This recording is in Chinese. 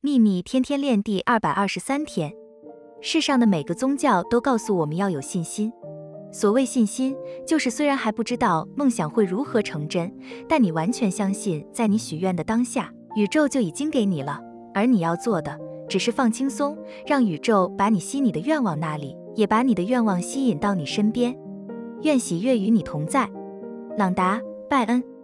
秘密天天练第二百二十三天。世上的每个宗教都告诉我们要有信心。所谓信心就是虽然还不知道梦想会如何成真但你完全相信在你许愿的当下宇宙就已经给你了而你要做的只是放轻松让宇宙把你吸你的愿望那里也把你的愿望吸引到你身边。愿喜悦与你同在。朗达拜恩。